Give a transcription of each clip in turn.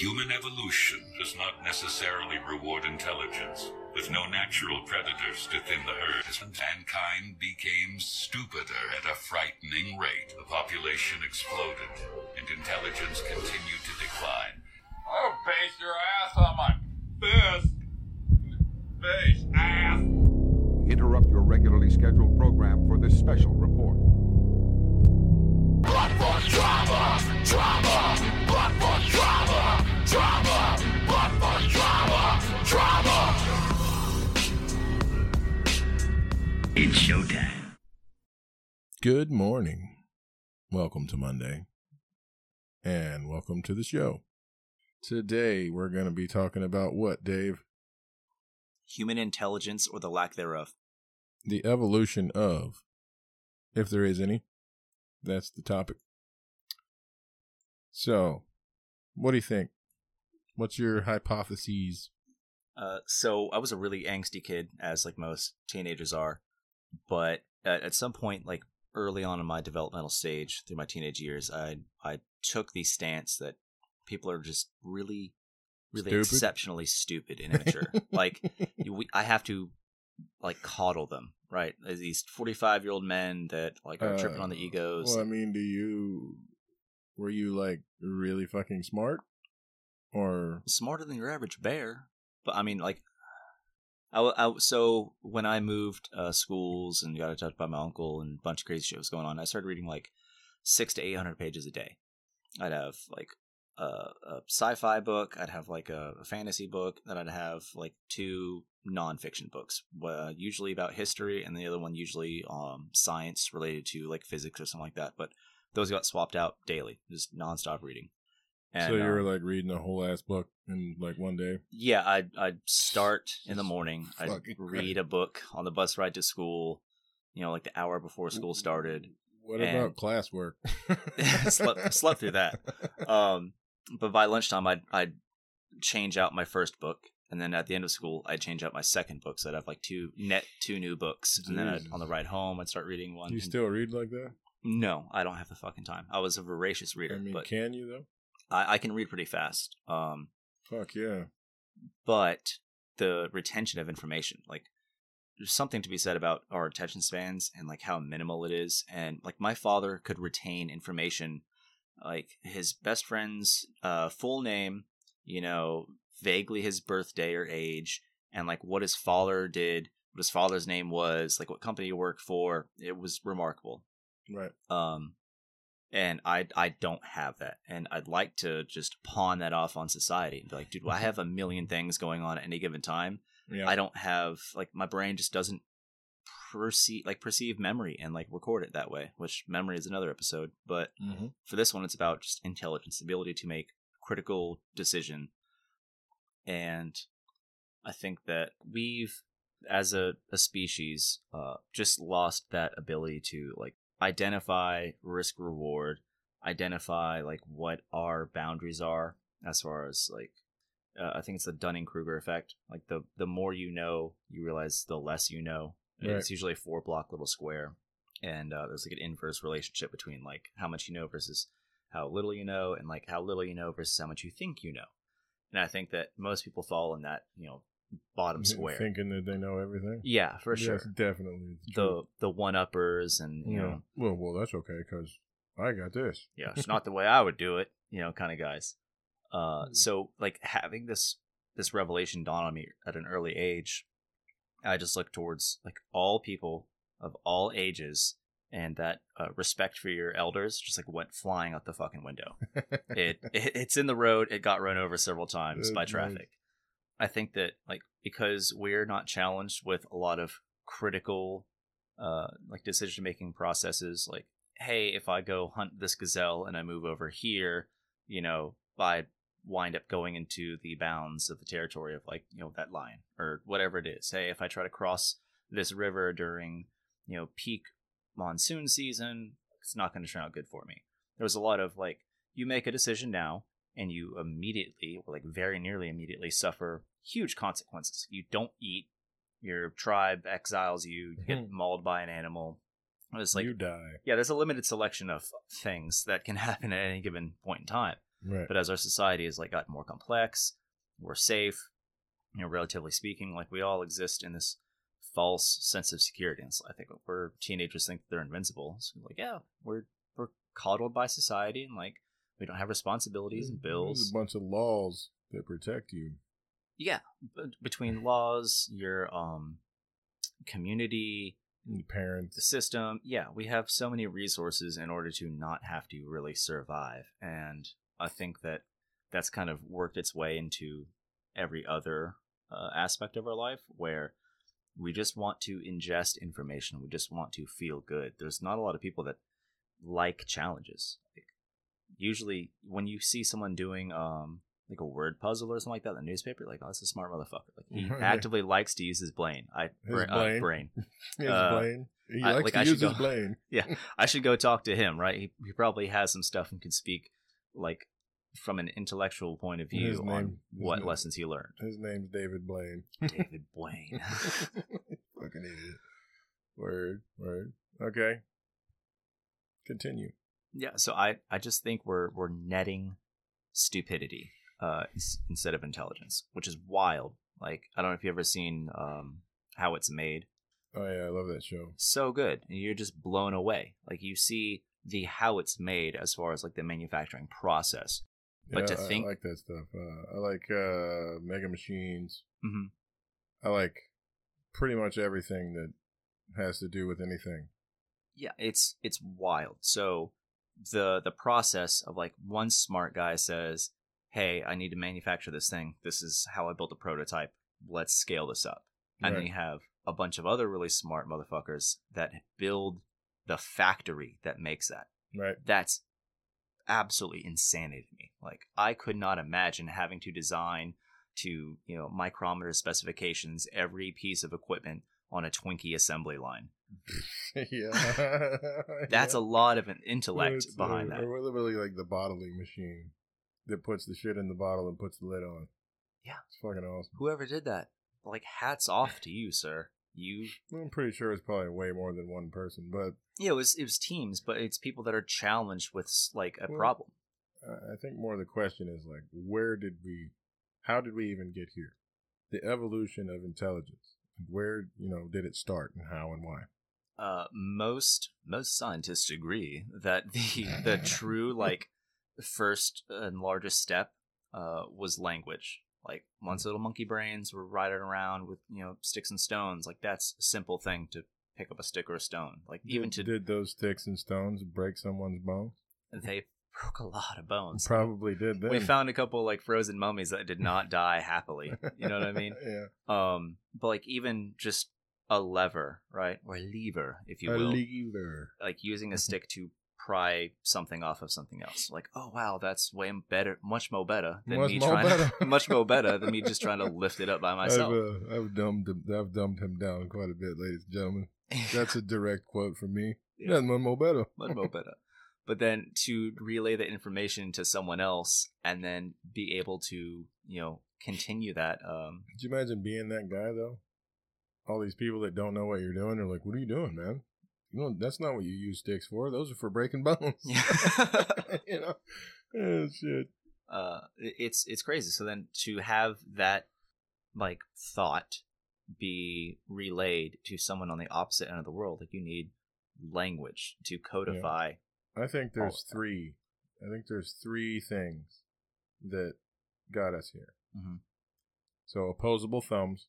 Human evolution does not necessarily reward intelligence. With no natural predators to thin the herd, mankind became stupider at a frightening rate. The population exploded, and intelligence continued to decline. I'll base your ass on my fist. Face ass. Interrupt your regularly scheduled program for this special report. It's showtime. Good morning. Welcome to Monday. And welcome to the show. Today we're going to be talking about what, Dave? human intelligence or the lack thereof. The evolution of, if there is any. That's the topic. So, what do you think? What's your hypotheses? Uh, so I was a really angsty kid, as like most teenagers are, but at, at some point, like early on in my developmental stage through my teenage years, I I took the stance that people are just really, really Stupid? exceptionally stupid and immature. like you, we, I have to like coddle them, right? These forty-five year old men that like are tripping Uh, on the egos. Well, I mean, do you. Were you like really fucking smart? Or. smarter than your average bear. But I mean, like, I, I so when I moved uh, schools and got adopted by my uncle and a bunch of crazy shit was going on, I started reading like six to eight hundred pages a day. I'd have like a, a sci-fi book, I'd have like a, a fantasy book, then I'd have like two nonfiction books, uh, usually about history, and the other one usually um, science related to like physics or something like that. But those got swapped out daily, just nonstop reading. So you were um, like reading a whole ass book in like one day? yeah, I'd I'd start in the morning. I'd Fucking read a book on the bus ride to school. You know, like the hour before school started. What And- about classwork? slept, slept through that. Um, but by lunchtime, I'd I'd change out my first book, and then at the end of school, I'd change out my second book. So I'd have like two net two new books, and then I'd, on the ride home, I'd start reading one. Do you and- still read like that? no, I don't have the fucking time. I was a voracious reader, I mean, but can you though? I, I can read pretty fast. Um, Fuck yeah. but the retention of information like there's something to be said about our attention spans and like how minimal it is and like my father could retain information like his best friend's uh full name you know vaguely his birthday or age and like what his father did what his father's name was like what company he worked for it was remarkable Right. um and i i don't have that. And i'd like to just pawn that off on society and be like dude well, i have a million things going on at any given time. Yeah. i don't have like my brain just doesn't perceive like perceive memory and like record it that way which memory is another episode. But hmm for this one it's about just intelligence the ability to make critical decision. And i think that we've as a, a species uh, just lost that ability to like identify risk reward identify like what our boundaries are as far as like uh, i think it's the dunning-kruger effect like the the more you know you realize the less you know. Right. it's usually a four block little square. And uh, there's like an inverse relationship between like how much you know versus how little you know and like how little you know versus how much you think you know. And i think that most people fall in that you know bottom square Thinking that they know everything. yeah for Yes, sure definitely. the the one uppers and you yeah. know Well, well, that's okay because I got this. yeah it's not the way i would do it you know kind of guys uh Mm. so like having this this revelation dawn on me at an early age i just look towards like all people of all ages and that uh, respect for your elders just like went flying out the fucking window it, it it's in the road it got run over several times by That's nice. traffic i think that like because we're not challenged with a lot of critical uh like decision making processes like hey if i go hunt this gazelle and i move over here you know i wind up going into the bounds of the territory of like you know that lion or whatever it is. Hey if i try to cross this river during you know peak monsoon season it's not going to turn out good for me. There was a lot of like you make a decision now and you immediately or like very nearly immediately suffer huge consequences you don't eat your tribe exiles you you get mm-hmm. mauled by an animal it's like you die. yeah there's a limited selection of things that can happen at any given point in time Right. But as our society has like gotten more complex, more safe, you know, relatively speaking, like we all exist in this false sense of security. And so I think we're teenagers think they're invincible. So like, yeah, we're we're coddled by society and like we don't have responsibilities and There's bills. a bunch of laws that protect you. Yeah, between laws, your um community, Your the parents. The system yeah we have so many resources in order to not have to really survive and i think that that's kind of worked its way into every other uh, aspect of our life where we just want to ingest information we just want to feel good there's not a lot of people that like challenges like, usually when you see someone doing um like a word puzzle or something like that in the newspaper like oh that's a smart motherfucker like he actively likes to use his brain i His bra- brain. Uh, brain His uh, Blaine. He I- likes like, to I use should his go- Blaine. I should go talk to him, right? He, he probably has some stuff and can speak like from an intellectual point of view His on what name- lessons he learned. His name's David Blaine. David Blaine. Fucking idiot. Word, word. Okay. Continue. Yeah, so I I just think we're we're netting stupidity uh instead of intelligence, which is wild. Like I don't know if you've ever seen um how it's made. Oh yeah, I love that show. So good. And you're just blown away. Like you see the how it's made as far as like the manufacturing process. But yeah, to I- think- I like that stuff. Uh, I like uh, Mega Machines. Mhm. I like pretty much everything that has to do with anything. yeah it's it's wild so the the process of like one smart guy says hey i need to manufacture this thing. This is how i built a prototype. Let's scale this up. And then you have a bunch of other really smart motherfuckers that build the factory that makes that. Right. that's absolutely insanity to me. Like i could not imagine having to design to you know micrometer specifications every piece of equipment on a twinkie assembly line yeah. that's a lot of an intellect It's, behind uh, that. Or literally like the bottling machine that puts the shit in the bottle and puts the lid on. Yeah. It's fucking awesome. Whoever did that, like hats off to you, sir. You, I'm pretty sure it's probably way more than one person, but yeah, it was it was teams, but it's people that are challenged with like a Well, problem. I I think more of the question is like, where did we, how did we even get here? The evolution of intelligence. Where, you know, did it start and how and why? Uh, most most scientists agree that the the true like first and largest step uh was language. Like once little monkey brains were riding around with you know sticks and stones, like that's a simple thing to pick up a stick or a stone. Like even did, to did those sticks and stones break someone's bones? they broke a lot of bones. Probably did. Then. we found a couple like frozen mummies that did not die happily. You know what I mean? yeah. Um, but like even just a lever, right, or a lever, if you a will, lever. like using a stick to pry something off of something else. Like, oh wow, that's way better, much more better than Much me trying, better. much more better than me just trying to lift it up by myself. I've, uh, I've dumbed him, I've dumbed him down quite a bit, ladies and gentlemen. That's a direct quote from me. Yeah. That's one more better. much more better. But then to relay the information to someone else and then be able to, you know, continue that. Um, Could you imagine being that guy though? All these people that don't know what you're doing, they're like, "What are you doing, man? You know, that's not what you use sticks for. Those are for breaking bones." You know, oh shit. uh it's it's crazy so then to have that like thought be relayed to someone on the opposite end of the world like you need language to codify I think there's three. I think there's three things that got us here. Mhm. So opposable thumbs,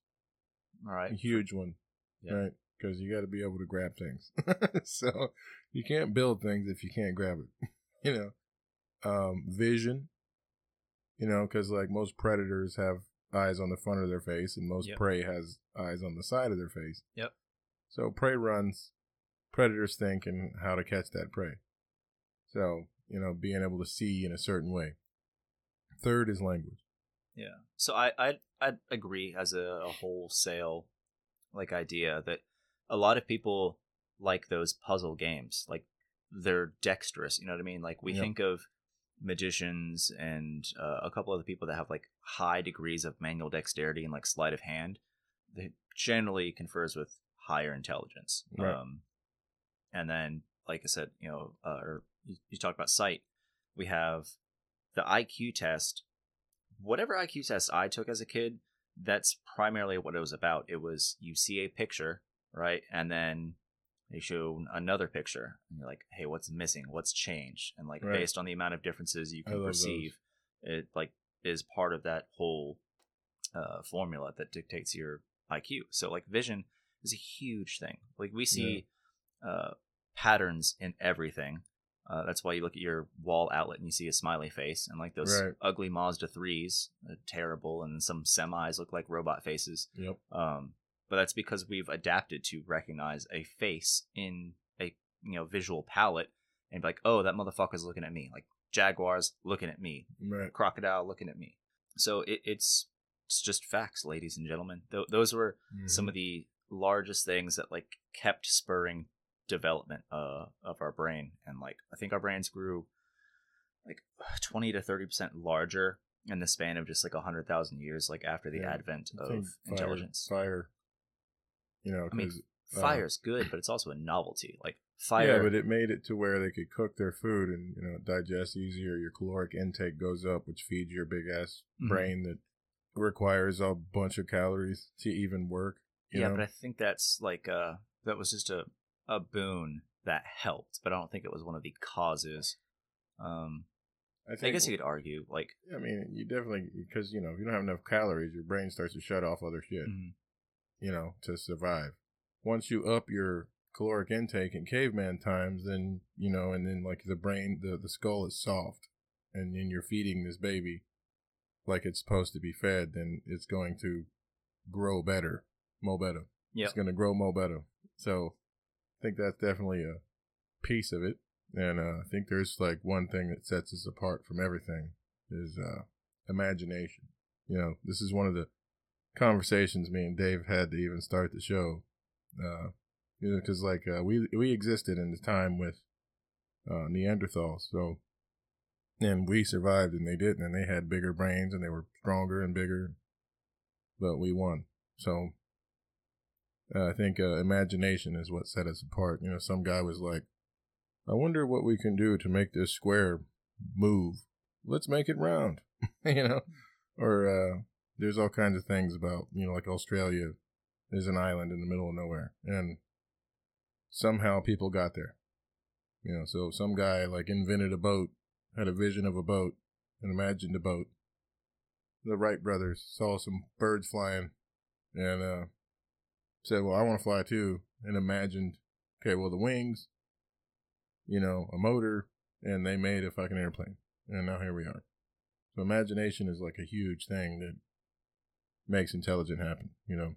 all right a huge one, Yeah. right? Because you got to be able to grab things. so you can't build things if you can't grab it. you know, um, vision. You know, because like most predators have eyes on the front of their face, and most Yep. prey has eyes on the side of their face. Yep. So prey runs, predators think, and how to catch that prey. So you know, being able to see in a certain way. Third is language. Yeah so i i i agree as a, a wholesale like idea that a lot of people like those puzzle games like they're dexterous you know what i mean like we Yep. think of magicians and uh, a couple other people that have like high degrees of manual dexterity and like sleight of hand that generally confers with higher intelligence Right. um and then like i said you know uh, or you, you talked about sight we have the IQ test, whatever IQ test I took as a kid, that's primarily what it was about. It was you see a picture, right? And then they show another picture and you're like, "Hey, what's missing? What's changed?" And like Right. based on the amount of differences you can love those. perceive, it like is part of that whole uh, formula that dictates your IQ. So like vision is a huge thing. Like we see uh, patterns in everything. Uh, that's why you look at your wall outlet and you see a smiley face, and like those Right. ugly Mazda threes, terrible, and some semis look like robot faces. Yep. Um, but that's because we've adapted to recognize a face in a you know visual palette and be like, oh, that motherfucker's looking at me. Like jaguars looking at me, Right. crocodile looking at me. So it, it's it's just facts, ladies and gentlemen. Th- those were some of the largest things that like kept spurring development uh, of our brain, and like I think our brains grew like twenty to thirty percent larger in the span of just like a hundred thousand years, like after the Yeah, advent of fire- intelligence. Fire. You know, I mean, uh, Fire's good, but it's also a novelty. Like fire, Yeah, but it made it to where they could cook their food and you know digest easier. Your caloric intake goes up, which feeds your big ass Mhm. brain that requires a bunch of calories to even work. You yeah, know? but I think that's like uh that was just a a boon that helped, but I don't think it was one of the causes. Um, I, I guess you could argue like I mean, you definitely because you know if you don't have enough calories, your brain starts to shut off other shit. mhm. You know, to survive. Once you up your caloric intake in caveman times, then you know, and then like the brain, the the skull is soft, and then you're feeding this baby like it's supposed to be fed, then it's going to grow better, mo better. Yep. It's going to grow mo better. So, I think that's definitely a piece of it. And uh, I think there's like one thing that sets us apart from everything is uh, imagination. You know, this is one of the conversations me and Dave had to even start the show. Uh, you know, because like uh, we we existed in the time with uh, Neanderthals, so and we survived and they didn't, and they had bigger brains and they were stronger and bigger, but we won. So uh, I think uh, imagination is what set us apart. You know, some guy was like, "I wonder what we can do to make this square move. Let's make it round." you know, or uh, there's all kinds of things about you know, like Australia is an island in the middle of nowhere, and somehow people got there. You know, so some guy like invented a boat, had a vision of a boat, and imagined a boat. The Wright brothers saw some birds flying, and uh, said, "Well, I want to fly too," and imagined, okay, well, the wings, you know, a motor, and they made a fucking airplane, and now here we are. So imagination is like a huge thing that makes intelligent happen, you know,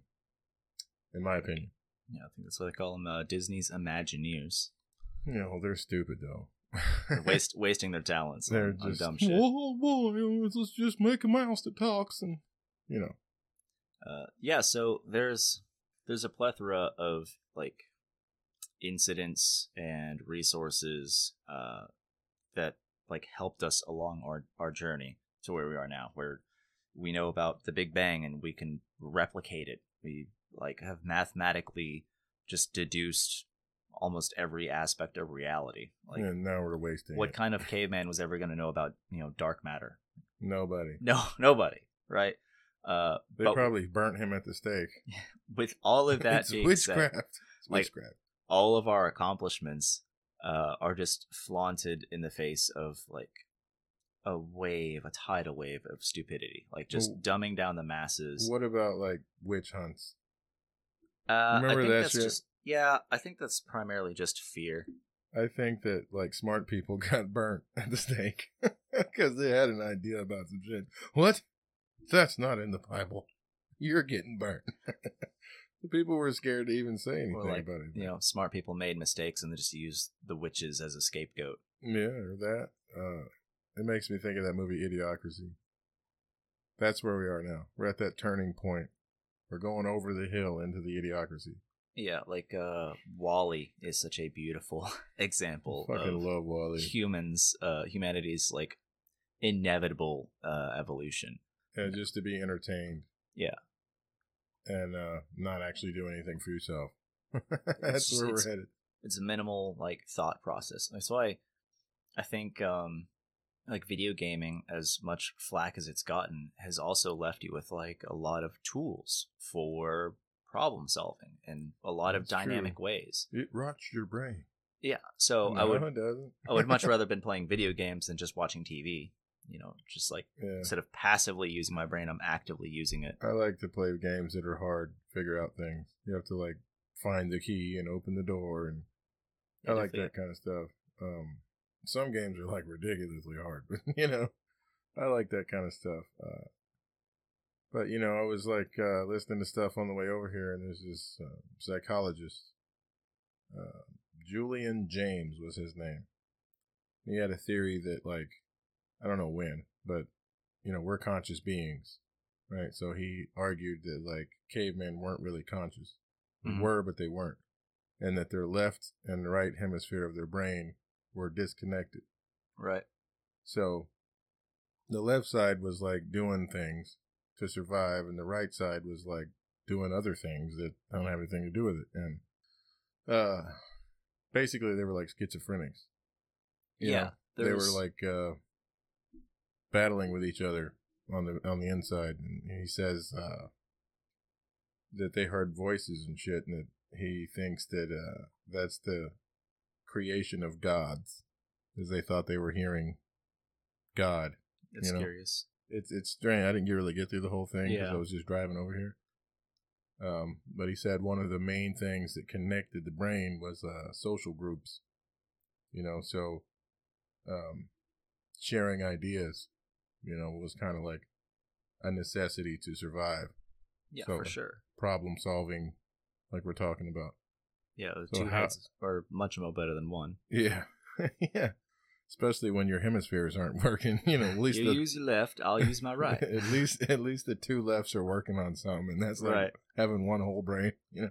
in my opinion. yeah, I think that's what they call them, uh, Disney's Imagineers. You know, they're stupid though. They're waste, wasting their talents they're on, on dumb shit. Oh boy, let's just make a mouse that talks, and you know, Uh, yeah, so there's there's a plethora of like incidents and resources uh, that like helped us along our our journey to where we are now, where we know about the Big Bang and we can replicate it. We like have mathematically just deduced almost every aspect of reality. Like, and now we're wasting what it. kind of caveman was ever going to know about you know dark matter? Nobody. No, nobody, right? Uh, They but probably burnt him at the stake. with all of that it's being witchcraft. said, It's like- witchcraft. all of our accomplishments uh, are just flaunted in the face of like a wave, a tidal wave of stupidity, like just Well, dumbing down the masses. What about like witch hunts? Uh, I remember think that that's shit? just yeah. I think that's primarily just fear. I think that like smart people got burnt at the stake because they had an idea about some shit. What? That's not in the Bible. You're getting burnt. the people were scared to even say anything like about it. you know, smart people made mistakes and they just used the witches as a scapegoat. Yeah, or that. Uh, it makes me think of that movie Idiocracy. That's where we are now. We're at that turning point. We're going over the hill into the Idiocracy. Yeah, like uh, WALL-E is such a beautiful example Fucking of love WALL-E. humans, uh, humanity's like inevitable uh, evolution. And just to be entertained. Yeah. And uh, not actually do anything for yourself. That's just- where we're headed. it's a minimal like thought process. That's why I think um like video gaming, as much flack as it's gotten, has also left you with like a lot of tools for problem solving in a lot of That's true. dynamic ways. It rots your brain. Yeah. So I would. I would much rather been playing video games than just watching TV. You know, just like yeah. instead of passively using my brain, I'm actively using it. I like to play games that are hard figure out things. You have to like find the key and open the door, and I like that kind of stuff. Um, some games are like ridiculously hard, but you know, I like that kind of stuff. Uh, but you know, I was like uh, listening to stuff on the way over here, and there's this uh, psychologist, uh, Julian Jaynes was his name. He had a theory that like I don't know when, but you know, we're conscious beings, right? So he argued that like cavemen weren't really conscious. Mhm. were, but they weren't. And that their left and right hemisphere of their brain were disconnected. Right. So the left side was like doing things to survive, and the right side was like doing other things that don't have anything to do with it. And uh basically they were like schizophrenics. You yeah. know, they were like uh battling with each other on the on the inside and he says uh that they heard voices and shit and that he thinks that uh that's the creation of gods because they thought they were hearing god it's you know. curious. it's it's strange i didn't really get through the whole thing because Yeah. i was just driving over here um but he said one of the main things that connected the brain was uh social groups you know so um sharing ideas you know was kind of like a necessity to survive Yeah, So- for sure. problem solving like we're talking about Yeah, the So two how- heads are much more better than one. yeah yeah especially when your hemispheres aren't working you know at least you the, use your left, I'll use my right. at least at least the two lefts are working on something and that's like right. having one whole brain you know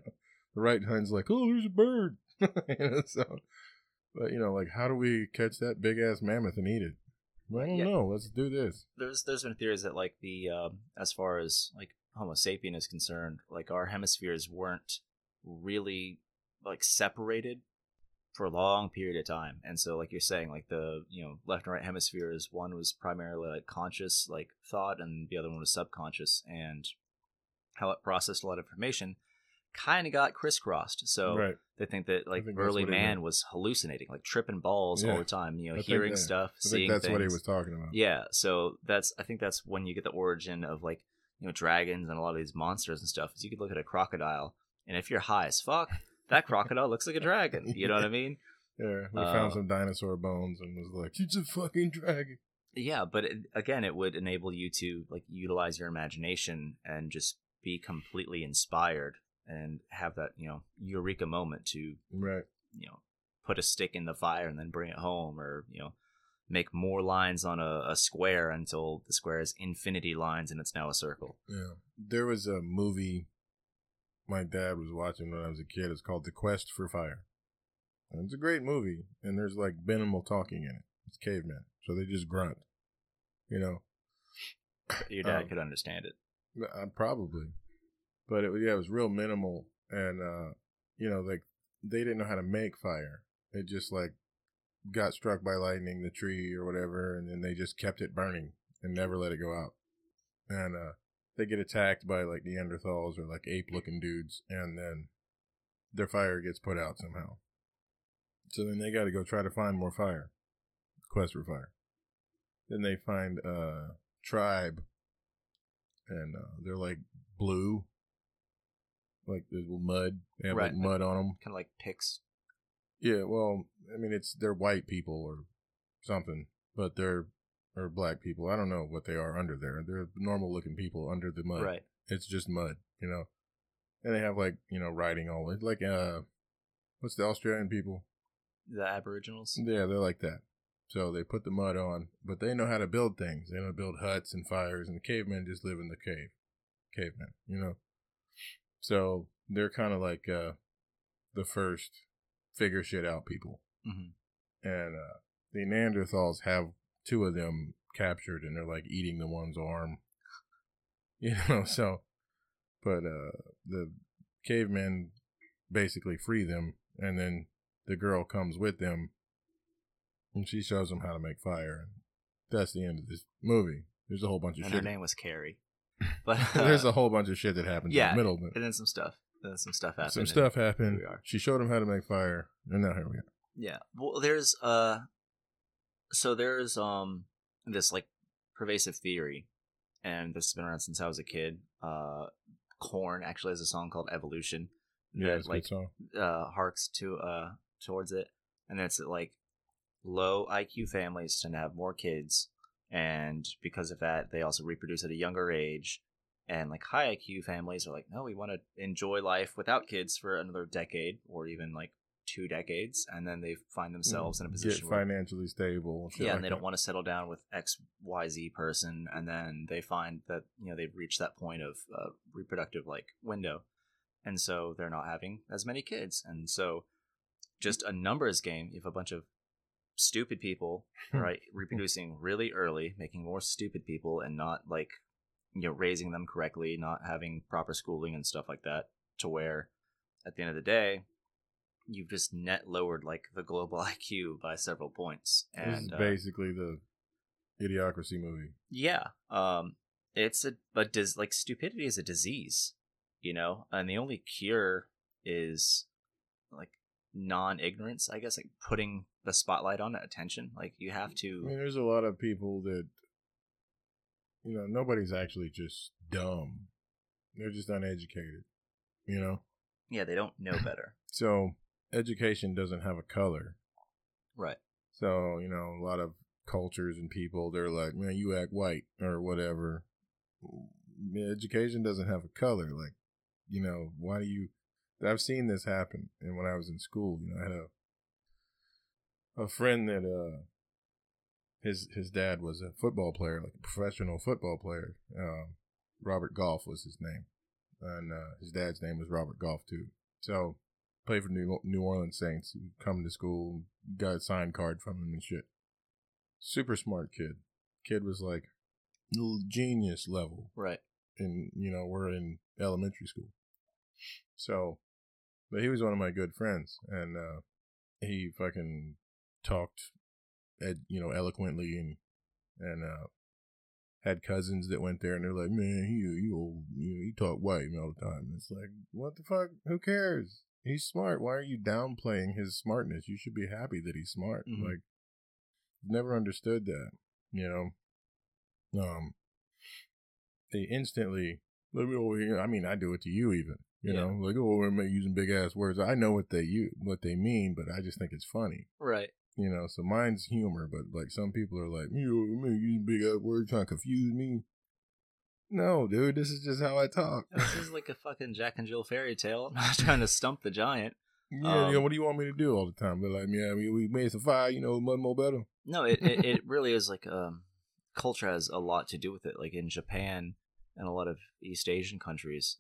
the right hand's like oh there's a bird you know so but you know like how do we catch that big ass mammoth and eat it i don't Yeah. know let's do this There's there's been theories that like the um, as far as like Homo sapien is concerned, like our hemispheres weren't really like separated for a long period of time. And so like you're saying, like the you know, left and right hemispheres, one was primarily like conscious like thought and the other one was subconscious and how it processed a lot of information kind of got crisscrossed. So right they think that like think early man was hallucinating, like tripping balls all the time, you know, I think hearing that- stuff, i think seeing that's what he was talking about Yeah, so that's I think that's when you get the origin of like you know dragons and a lot of these monsters and stuff. Is you could look at a crocodile, and if you're high as fuck, that crocodile looks like a dragon. You know what I mean? yeah we Uh, found some dinosaur bones and was like it's a fucking dragon Yeah, but it, again, it would enable you to like utilize your imagination and just be completely inspired and have that you know eureka moment to right. you know put a stick in the fire and then bring it home or you know make more lines on a, a square until the square is infinity lines and it's now a circle. Yeah. There was a movie my dad was watching when i was a kid. It's called the quest for fire. And it's a great movie and there's like minimal talking in it. It's cavemen so they just grunt you know? Your dad Um, could understand it. Uh, probably, but it was yeah, it was real minimal, and uh, you know, like they didn't know how to make fire. It just like got struck by lightning, the tree or whatever, and then they just kept it burning and never let it go out. And uh, they get attacked by like Neanderthals or like ape-looking dudes, and then their fire gets put out somehow. So then they got to go try to find more fire. Quest for fire. Then they find a tribe and uh, they're like blue, like there's mud. They have Right. like mud on them. kind of like picks Yeah, well, I mean, it's they're white people or something, but they're or black people. I don't know what they are under there. They're normal looking people under the mud. right It's just mud, you know. And they have like you know writing all it's like uh, what's the Australian people? the aboriginals Yeah, they're like that. So they put the mud on, but they know how to build things. They know how to build huts and fires, and the cavemen just live in the cave. Cavemen, you know. So they're kind of like uh, the first figure shit out people. hmm And uh, the Neanderthals have two of them captured, and they're like eating the one's arm. You know, so, but uh, the cavemen basically free them, and then the girl comes with them, and she shows them how to make fire. And That's the end of this movie. There's a whole bunch of and her name was Carrie. But There's a whole bunch of shit that happened yeah, in the middle. But and then some stuff. And then some stuff happened. some stuff happened. we are. She showed him how to make fire, and now here we are. Yeah. Well, there's uh, so there's um this like pervasive theory, and this has been around since I was a kid. Uh, Korn actually has a song called Evolution Yeah, that it's like song. uh harks to uh towards it, and it's like low IQ families tend to have more kids, and because of that, they also reproduce at a younger age. And like high IQ families are like, no, we want to enjoy life without kids for another decade or even like two decades, and then they find themselves in a Get position where financially stable. yeah, like and they don't want to settle down with X, Y, Z person, and then they find that you know they've reached that point of uh, reproductive like window, and so they're not having as many kids, and so just a numbers game. You have a bunch of stupid people, Hmm. right, reproducing really early, making more stupid people, and not like you know raising them correctly, not having proper schooling and stuff like that, to where at the end of the day. You've just net lowered like the global IQ by several points, This and is uh, basically the idiocracy movie. yeah, um, it's a but does like stupidity is a disease, you know, and the only cure is like non-ignorance. I guess like putting the spotlight on it, attention. Like you have to. I mean, there's a lot of people that, you know, nobody's actually just dumb. They're just uneducated, you know? Yeah, they don't know better. So, education doesn't have a color. right. So, you know, a lot of cultures and people, they're like, man, you act white or whatever. Mm, education doesn't have a color. Like, you know, why do you. I've seen this happen. And when I was in school, you know, I had a a friend that uh his his dad was a football player, like a professional football player. Um, Robert Goff was his name, and uh, his dad's name was Robert Goff too. So played for New New Orleans Saints. He come to school, got a signed card from him and shit. Super smart kid. Kid was like genius level, Right. and you know we're in elementary school. So, but he was one of my good friends, and uh, he fucking talked, ed, you know, eloquently, and and uh, had cousins that went there, and they're like, man, he you old, you know, he talk white all the time. It's like, what the fuck? Who cares? He's smart. Why are you downplaying his smartness? You should be happy that he's smart. Mhm. Like, never understood that. You know, um, they instantly let me over here. I mean, I do it to you even. You Yeah. know, like oh, we're using big ass words. I know what they use, what they mean, but I just think it's funny. Right. You know, so mine's humor, but like some people are like, you using big up word trying to confuse me. No, dude, this is just how I talk. This is like a fucking Jack and Jill fairy tale. I'm not trying to stump the giant. Yeah, you Um, what do you want me to do all the time? They're like, yeah, we, we made some fire, you know, much more better. No, it, it, it really is like um, culture has a lot to do with it. Like in Japan and a lot of East Asian countries,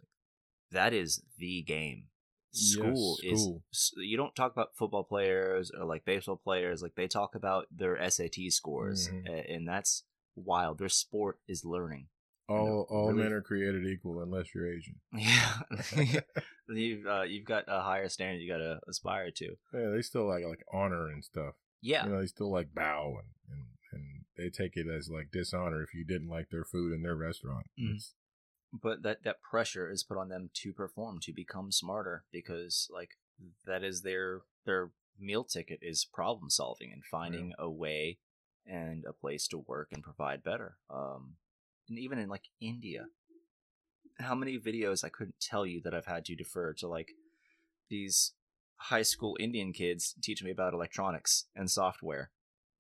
that is the game. Yes, School is school. s- you don't talk about football players or like baseball players. Like they talk about their SAT scores, Mhm. and that's wild. Their sport is learning. All all really- men are created equal unless you're Asian. Yeah, you've uh, you've got a higher standard you got to aspire to. Yeah, they still like like honor and stuff. Yeah, You know, they still like bow and, and and they take it as like dishonor if you didn't like their food in their restaurant. Mhm. It's- but that that pressure is put on them to perform to become smarter because like that is their their meal ticket is problem solving and finding a way and a place to work and provide better um and even in like india how many videos i couldn't tell you that i've had to defer to like these high school indian kids teaching me about electronics and software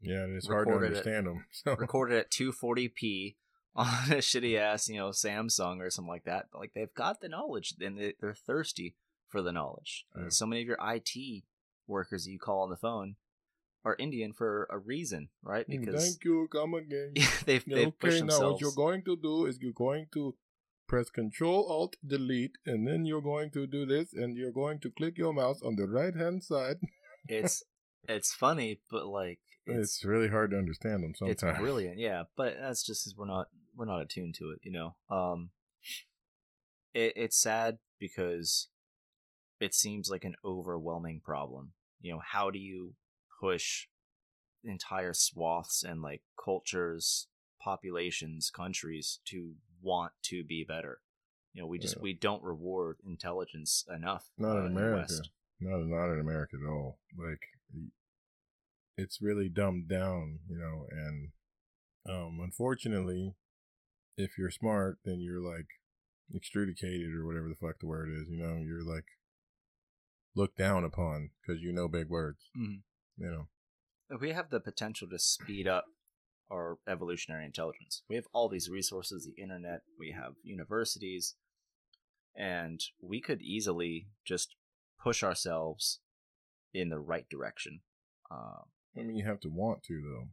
yeah, and it's hard to Recorded understand them. So recorded at 240p on a shitty ass, you know, Samsung or something like that. But like they've got the knowledge and they- they're thirsty for the knowledge. Yeah. So many of your IT workers that you call on the phone are Indian for a reason, right? Because Mm, thank you, come again. they've they've pushed okay, now what you're going to do is you're going to press Control Alt Delete, and then you're going to do this, and you're going to click your mouse on the right hand side. it's it's funny, but like It's, it's really hard to understand them it's sometimes. brilliant, yeah. But that's just because we're not we're not attuned to it, you know. Um, it, it's sad because it seems like an overwhelming problem. You know, how do you push entire swaths and like cultures, populations, countries to want to be better. You know, we just Yeah. we don't reward intelligence enough. Not uh, in America. West. Not not in America at all. Like it's really dumbed down, you know, and um unfortunately if you're smart then you're like extrudicated or whatever the fuck the word is, you know, you're like looked down upon because you know big words, Mhm. you know. we have the potential to speed up our evolutionary intelligence. We have all these resources, the internet, we have universities, and we could easily just push ourselves in the right direction. Uh, I mean, you have to want to though.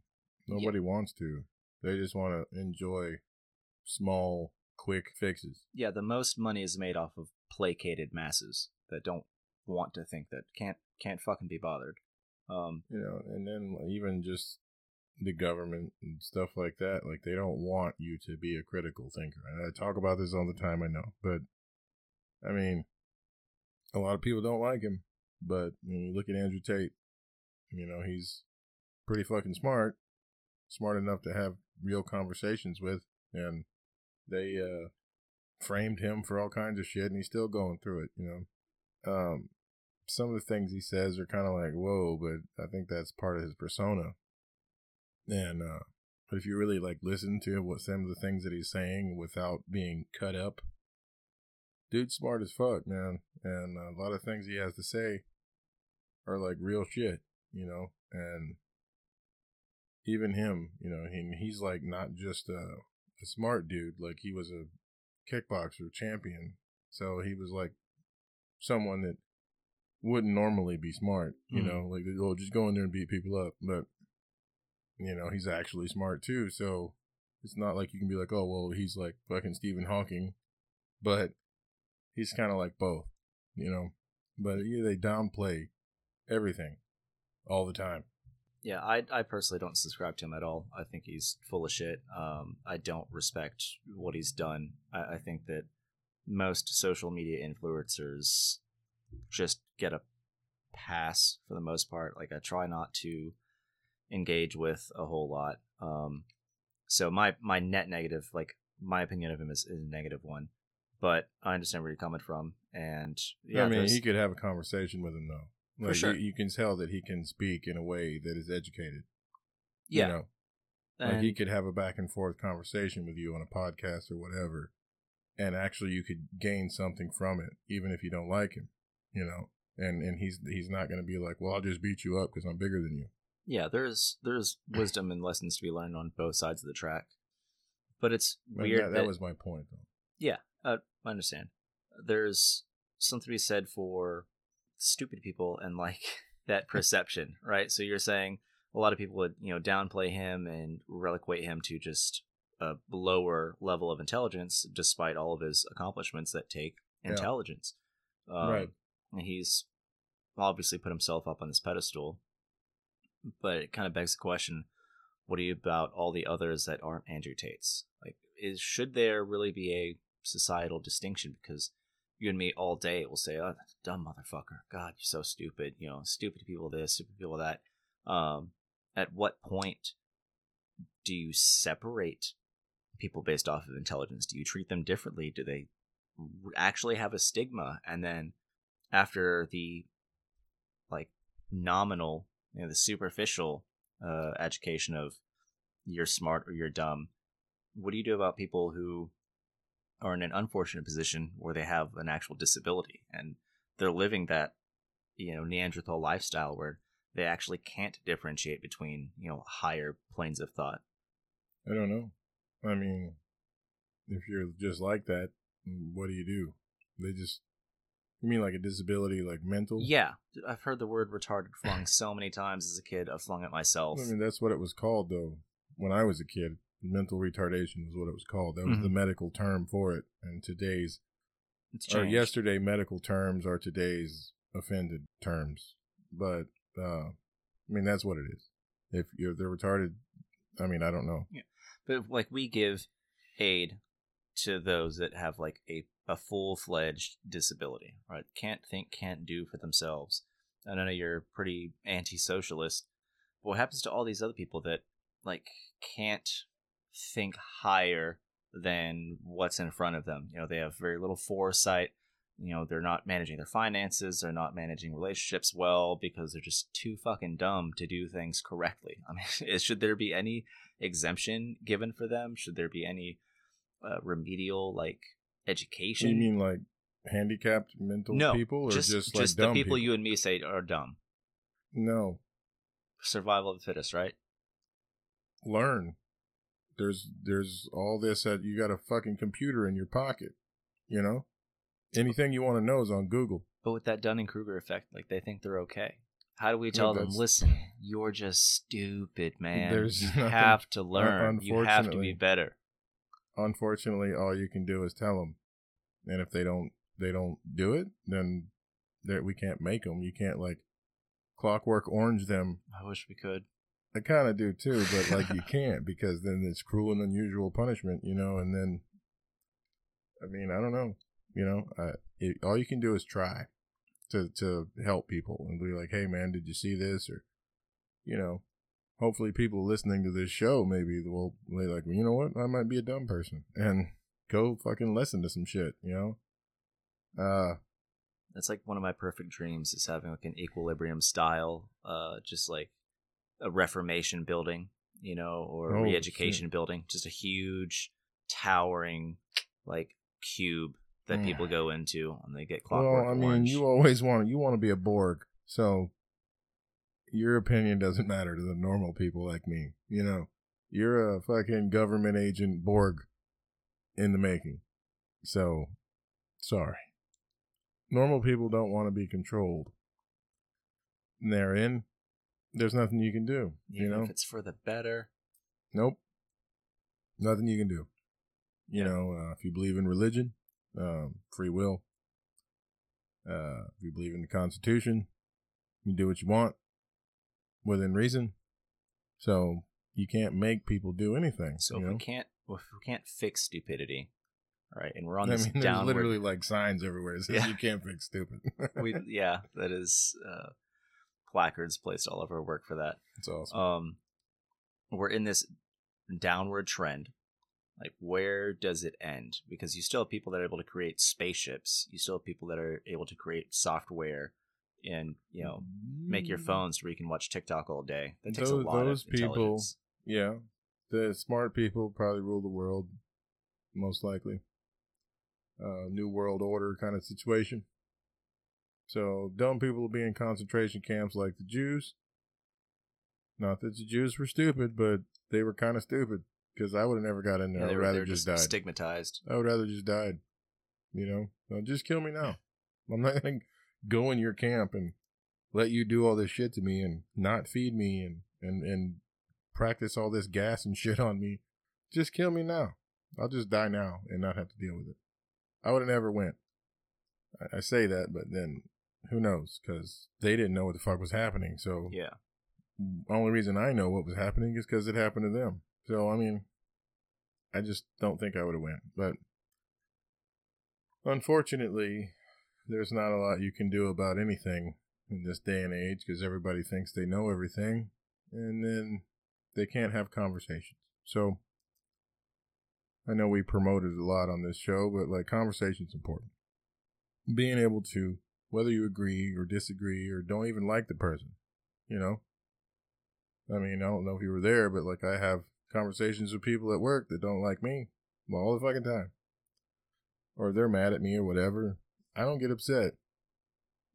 Nobody wants to. They just want to enjoy small, quick fixes. yeah, the most money is made off of placated masses that don't want to think that can't can't fucking be bothered. Um, you know, and then even just the government and stuff like that, like they don't want you to be a critical thinker. And I talk about this all the time, I know, but I mean, a lot of people don't like him, but when you look at Andrew Tate, you know, he's pretty fucking smart, smart enough to have real conversations with, and they uh framed him for all kinds of shit, and he's still going through it, you know. Um, some of the things he says are kind of like whoa, but I think that's part of his persona. And uh, but if you really like listen to what some of the things that he's saying without being cut up, dude's smart as fuck, man. And a lot of things he has to say are like real shit, you know. And even him, you know, he, he's like not just a, a smart dude. Like he was a kickboxer champion, so he was like someone that wouldn't normally be smart, you Mhm. know, like oh just go in there and beat people up. But you know, he's actually smart too, so it's not like you can be like, oh well, he's like fucking Stephen Hawking, but he's kind of like both, you know. But yeah, they downplay everything all the time. Yeah, I I personally don't subscribe to him at all. I think he's full of shit. Um, I don't respect what he's done. I, I think that most social media influencers just get a pass for the most part. Like I try not to engage with a whole lot. Um, so my my net negative, like my opinion of him is, is a negative one. But I understand where you're coming from, and yeah, I mean, he could have a conversation with him though. For sure. you, you can tell that he can speak in a way that is educated. yeah, You know, like he could have a back and forth conversation with you on a podcast or whatever, and actually you could gain something from it, even if you don't like him. You know, and and he's he's not going to be like, well, I'll just beat you up because I'm bigger than you. yeah there's there's wisdom and lessons to be learned on both sides of the track but it's But weird that, that, that was my point, though. yeah uh, i understand there's something to be said for stupid people and like that perception right? So you're saying a lot of people would you know downplay him and relegate him to just a lower level of intelligence despite all of his accomplishments that take Yeah. intelligence. Um, Right. and he's obviously put himself up on this pedestal. But it kind of begs the question what do you about all the others that aren't andrew tate's? Like is should there really be a societal distinction? Because you and me all day will say oh dumb motherfucker. God you're so stupid. You know stupid people this stupid people that. Um at what point do you separate people based off of intelligence? Do you treat them differently? Do they actually have a stigma? And then after the like nominal you know the superficial uh education of you're smart or you're dumb what do you do about people who are in an unfortunate position where they have an actual disability and they're living that you know neanderthal lifestyle where they actually can't differentiate between you know higher planes of thought I don't know. I mean, if you're just like that, what do you do? They just you mean like a disability, like mental? yeah i've heard the word retarded flung so many times as a kid i've flung it myself I mean, that's what it was called, though. When I was a kid, mental retardation was what it was called. That was the Mhm. medical term for it. And today's, it's or yesterday, medical terms are today's offended terms. But, uh, I mean, that's what it is. If you're they're retarded, I mean, I don't know. Yeah, but like we give aid to those that have like a, a full-fledged disability right can't think can't do for themselves and i know you're pretty anti-socialist what happens to all these other people that like can't think higher than what's in front of them. You know, they have very little foresight. You know, they're not managing their finances, they're not managing relationships well because they're just too fucking dumb to do things correctly. I mean, should there be any exemption given for them? Should there be any uh, remedial like education? You mean like handicapped mental no, people, or just just, like just the people, you and me say are dumb. No, Survival of the fittest, right? learn. There's there's all this that you got a fucking computer in your pocket. You know, anything you want to know is on Google. But with that Dunning Kruger effect, like they think they're okay. How do we tell them, listen, you're just stupid, man. There's you nothing- have to learn. You have to be better. Unfortunately, all you can do is tell them, and if they don't they don't do it, then that we can't make them. You can't like clockwork orange them. I wish we could. I kind of do too, but like you can't because then it's cruel and unusual punishment, you know. And then, I mean, I don't know, you know. It, all you can do is try to to help people and be like, "Hey, man, did you see this?" Or, you know, hopefully people listening to this show maybe will be like, well, "You know what? I might be a dumb person," and go fucking listen to some shit, you know. Uh, That's like one of my perfect dreams is having like an equilibrium style, uh, just like a reformation building, you know, or Oh, re-education building, just a huge, towering, like cube that Mm. people go into and they get clockwork well, I mean, orange. you always want you want to be a Borg, so your opinion doesn't matter to the normal people like me. You know, you're a fucking government agent Borg in the making. So, sorry. Normal people don't want to be controlled. And they're in. There's nothing you can do. You know, if it's for the better. Nope. Nothing you can do. You Yeah. know, uh, if you believe in religion, um, free will, uh, if you believe in the Constitution, you do what you want within reason. So you can't make people do anything. So you if know? we can't, if we can't fix stupidity, right? and we're on I this mean, there's downward, literally like signs everywhere that says Yeah. you can't fix stupid. we yeah, that is uh, placards placed all over our work for that. it's awesome. um we're in this downward trend like where does it end because you still have people that are able to create spaceships you still have people that are able to create software and you know make your phones where you can watch tiktok all day that takes Those- a lot those of people- Yeah. The smart people probably rule the world, most likely. Uh, new world order kind of situation. So dumb people will be in concentration camps like the Jews. Not that the Jews were stupid, but they were kind of stupid because I would have never got in there. Yeah, I'd were, rather just just died. stigmatized I would rather just died. You know, no, just kill me now. I'm not gonna go in your camp and let you do all this shit to me and not feed me and and and practice all this gas and shit on me. Just kill me now. I'll just die now and not have to deal with it. I would have never went. I, I say that, but then who knows? Because they didn't know what the fuck was happening. So yeah only reason I know what was happening is because it happened to them. So I mean, I just don't think I would have went. But unfortunately, there's not a lot you can do about anything in this day and age because everybody thinks they know everything, and then they can't have conversations. So I know we promoted a lot on this show, but like conversation's important. Being able to, whether you agree or disagree or don't even like the person, you know, I mean, I don't know if you were there, but like I have conversations with people at work that don't like me all the fucking time. Or they're mad at me or whatever. I don't get upset.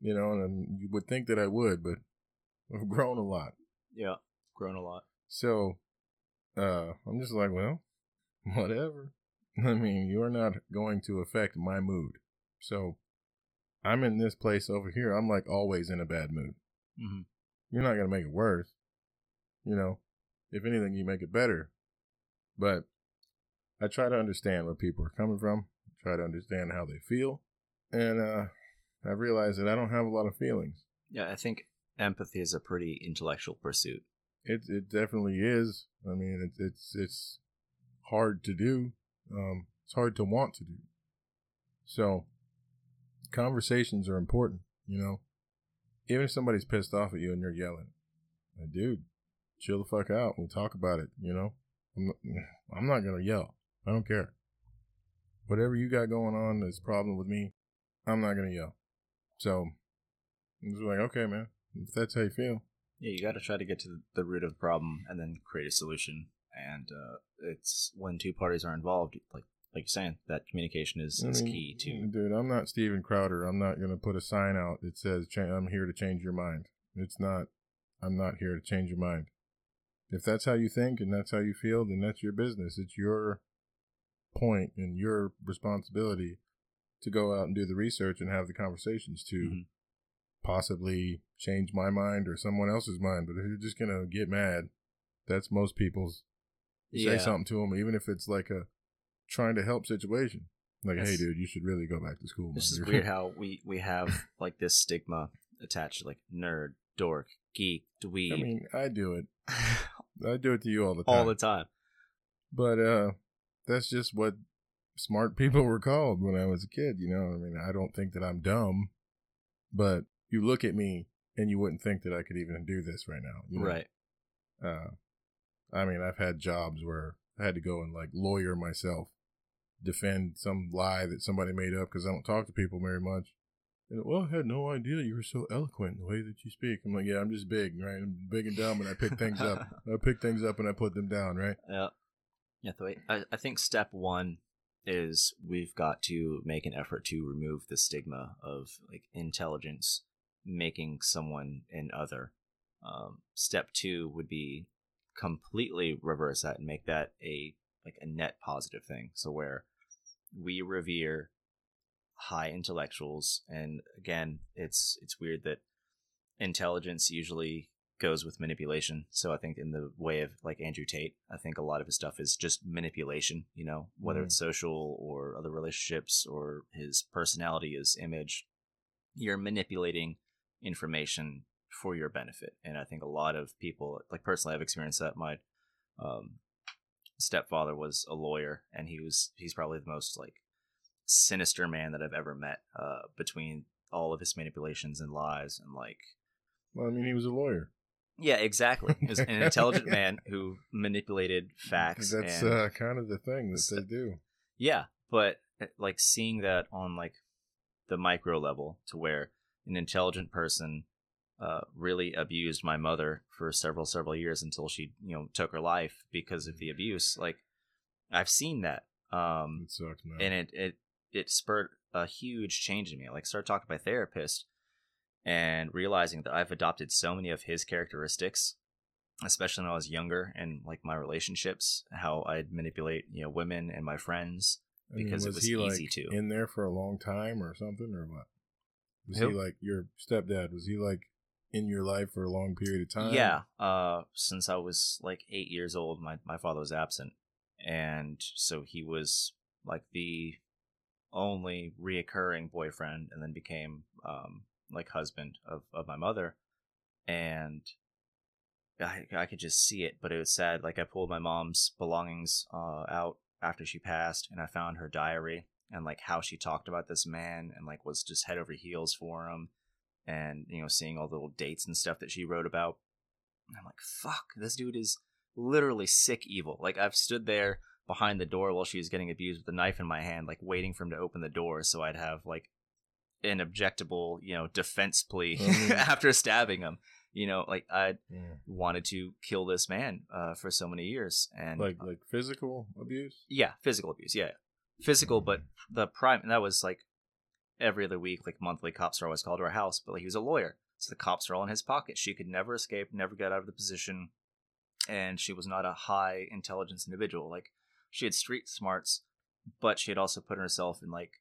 You know, and you would think that I would, but I've grown a lot. yeah grown a lot So uh I'm just like, well, whatever. I mean, you're not going to affect my mood. So I'm in this place over here. I'm like always in a bad mood. mm-hmm. you're not going to make it worse. You know, if anything, you make it better. But I try to understand where people are coming from, try to understand how they feel. And uh, I realize that I don't have a lot of feelings. yeah i think empathy is a pretty intellectual pursuit It it definitely is. I mean, it's it's it's hard to do. Um, it's hard to want to do. So, conversations are important. You know, even if somebody's pissed off at you and you're yelling, like, dude, chill the fuck out. We'll talk about it. You know, I'm not, I'm not gonna yell. I don't care. Whatever you got going on that's problem with me, I'm not gonna yell. So it's like, okay, man, if that's how you feel, Yeah, you got to try to get to the root of the problem and then create a solution. And uh, it's when two parties are involved, like like you're saying, that communication is, I is mean, key to. Dude, I'm not Steven Crowder. I'm not gonna put a sign out that says "I'm here to change your mind." It's not. I'm not here to change your mind. If that's how you think and that's how you feel, then that's your business. It's your point and your responsibility to go out and do the research and have the conversations to Mhm. possibly change my mind or someone else's mind. But if you're just gonna get mad, that's most people's. Yeah. Say something to them, even if it's like a trying to help situation. Like, hey, dude, you should really go back to school. This is weird how we we have like this stigma attached like nerd, dork, geek, dweeb, I mean, I do it. I do it to you all the time. all the time. But uh, that's just what smart people were called when I was a kid. You know, I mean, I don't think that I'm dumb, but you look at me and you wouldn't think that I could even do this right now. you know? Right. Uh, I mean, I've had jobs where I had to go and like lawyer myself, defend some lie that somebody made up because I don't talk to people very much. And, well, I had no idea you were so eloquent in the way that you speak. I'm like, yeah, I'm just big, right? I'm big and dumb, and I pick things up. I pick things up and I put them down, right? Yeah. Yeah. The way, I, I think step one is we've got to make an effort to remove the stigma of like intelligence making someone an other. Um, step two would be completely reverse that and make that a like a net positive thing. So where we revere high intellectuals, and again, it's it's weird that intelligence usually goes with manipulation. So I think in the way of like Andrew Tate, I think a lot of his stuff is just manipulation, you know, whether Mhm. it's social or other relationships or his personality, his image. You're manipulating information for your benefit. And I think a lot of people, like personally, I've experienced that. My um, stepfather was a lawyer, and he was he's probably the most like sinister man that I've ever met. Uh, between all of his manipulations and lies, and like Well, I mean, he was a lawyer. yeah, exactly. He was an intelligent man who manipulated facts. That's and, uh, kind of the thing that they do. yeah, but uh, like seeing that on like the micro level to where an intelligent person uh, really abused my mother for several several years until she you know took her life because of the abuse. Like I've seen that, um, It sucks, man. and it it it spurred a huge change in me. Like started talking to my therapist and realizing that I've adopted so many of his characteristics, especially when I was younger and like my relationships, how I'd manipulate you know women and my friends. I mean, because it was he easy like to. in there for a long time or something, or what? Was Who? he like your stepdad? Was he like in your life for a long period of time? Yeah, uh, since I was like eight years old, my my father was absent, and so he was like the only reoccurring boyfriend, and then became um like husband of of my mother, and I I could just see it, but it was sad. Like I pulled my mom's belongings uh out after she passed, and I found her diary and like how she talked about this man, and like was just head over heels for him and you know seeing all the little dates and stuff that she wrote about and i'm like fuck this dude is literally sick evil like i've stood there behind the door while she was getting abused with a knife in my hand like waiting for him to open the door so i'd have like an objectable you know defense plea Mhm. after stabbing him you know like i Yeah. wanted to kill this man uh, for so many years and Like like physical abuse. yeah, physical abuse. Yeah, physical. But the prime that was like every other week, like monthly. Cops are always called to our house, but like he was a lawyer, so the cops are all in his pocket. She could never escape, never get out of the position, and she was not a high intelligence individual. Like she had street smarts, but she had also put herself in like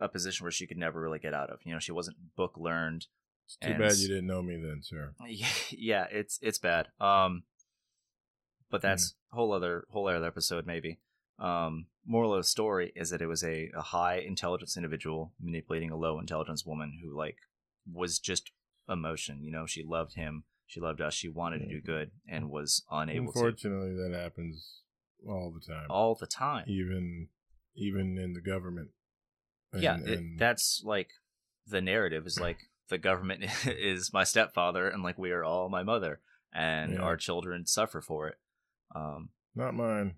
a position where she could never really get out of. You know, she wasn't book learned. It's too And bad you didn't know me then, sir. yeah, it's it's bad. Um, but that's a whole other whole other episode maybe. Um, moral of the story is that it was a, a high intelligence individual manipulating a low intelligence woman who like was just emotion. You know, she loved him, she loved us, she wanted to do good, and was unable to Unfortunately, that happens all the time. all the time. even even in the government. And- yeah, it, and- that's like the narrative is like the government is my stepfather and like we are all my mother and Yeah. our children suffer for it. Um, Not mine.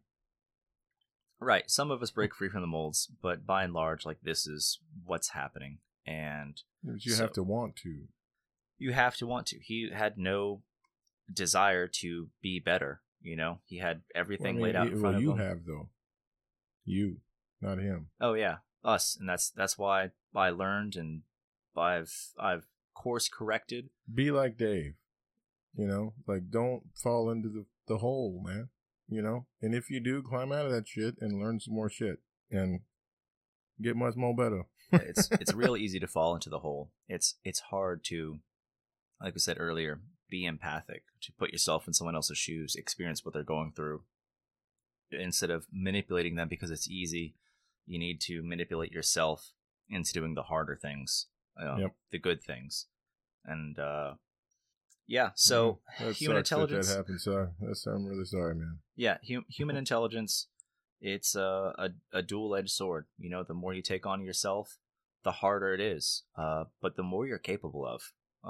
Right. Some of us break free from the molds, but by and large, like this is what's happening, and But you So- have to want to. you have to want to. He had no desire to be better. You know, he had everything Well, I laid mean, out in you- front well, of you him. have though. You, not him. Oh yeah, us, and that's that's why I learned and I've I've course corrected. Be like Dave. You know, like don't fall into the the hole, man. You know, and if you do, climb out of that shit and learn some more shit and get much more better. it's it's real easy to fall into the hole. It's it's hard to, like we said earlier, be empathic to put yourself in someone else's shoes, experience what they're going through, instead of manipulating them because it's easy. You need to manipulate yourself into doing the harder things, um, Yep. the good things, and uh, yeah. So that human sucks that intelligence. That happened. I'm really sorry, man. yeah hu- human intelligence it's a, a, a dual-edged sword you know the more you take on yourself the harder it is uh, but the more you're capable of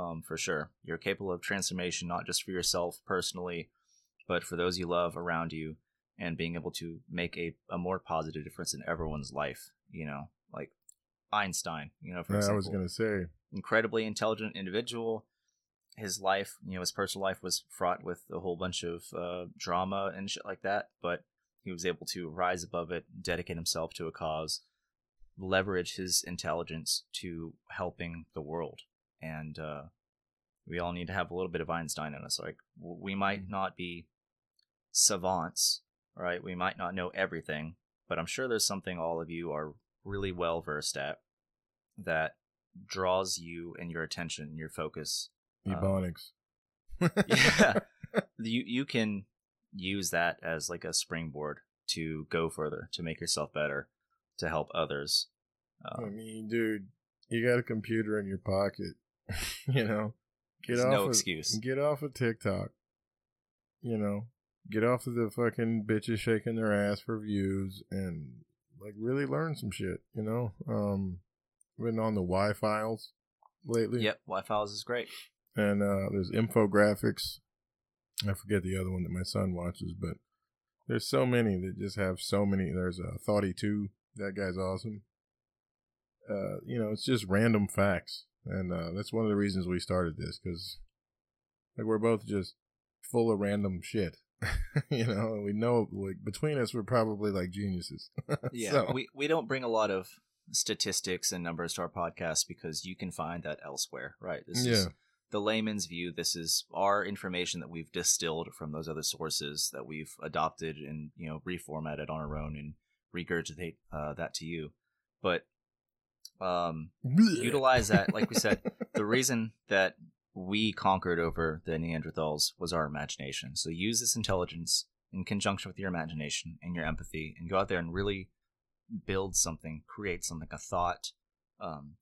um, for sure you're capable of transformation not just for yourself personally but for those you love around you and being able to make a, a more positive difference in everyone's life you know like einstein you know for Yeah, I was gonna say. incredibly intelligent individual. His life, you know, his personal life was fraught with a whole bunch of uh, drama and shit like that, but he was able to rise above it, dedicate himself to a cause, leverage his intelligence to helping the world. And uh, we all need to have a little bit of Einstein in us. Like, we might not be savants, right? We might not know everything, but I'm sure there's something all of you are really well versed at that draws you and your attention your focus. Um, Ebonics. yeah, you you can use that as like a springboard to go further, to make yourself better, to help others. I Um, mean, dude, you got a computer in your pocket. you know, get There's off. no of, excuse. Get off of TikTok. You know, get off of the fucking bitches shaking their ass for views and like really learn some shit. You know, um, been on the Y files lately. yep, Y files is great. And uh, there's infographics. I forget the other one that my son watches, but there's so many that just have so many. There's a uh, Thoughty2. That guy's awesome. Uh, you know, it's just random facts, and uh, that's one of the reasons we started this because like we're both just full of random shit. you know, we know like between us we're probably like geniuses. Yeah, So- we we don't bring a lot of statistics and numbers to our podcast because you can find that elsewhere, right? This is Yeah. The layman's view. This is our information that we've distilled from those other sources that we've adopted and you know reformatted on our own and regurgitate uh, that to you. But um, utilize that, like we said, the reason that we conquered over the Neanderthals was our imagination. So use this intelligence in conjunction with your imagination and your empathy, and go out there and really build something, create something, a thought, um,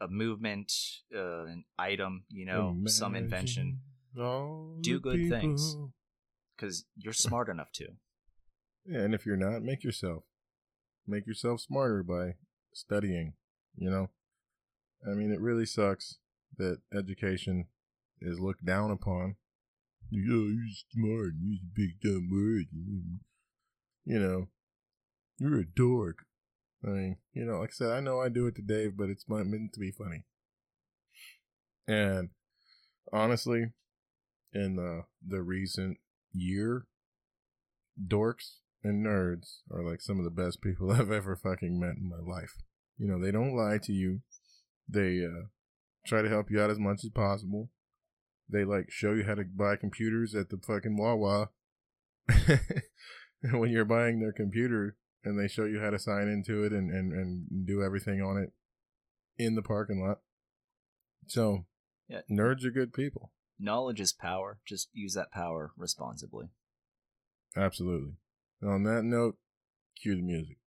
a movement, uh, an item, you know, some invention, Do good things. because you're smart enough to. Yeah, and if you're not, make yourself. Make yourself smarter by studying, you know? I mean, it really sucks that education is looked down upon. Yeah, you're smart. You're a big dumb word. You know, you're a dork. I mean, you know, like I said, I know I do it to Dave, but it's meant to be funny. And honestly, in the the recent year, dorks and nerds are like some of the best people I've ever fucking met in my life. You know, they don't lie to you. They uh, try to help you out as much as possible. They like show you how to buy computers at the fucking Wawa. And when you're buying their computer and they show you how to sign into it and, and, and do everything on it in the parking lot. So, Yeah. nerds are good people. Knowledge is power. Just use that power responsibly. Absolutely. And on that note, cue the music.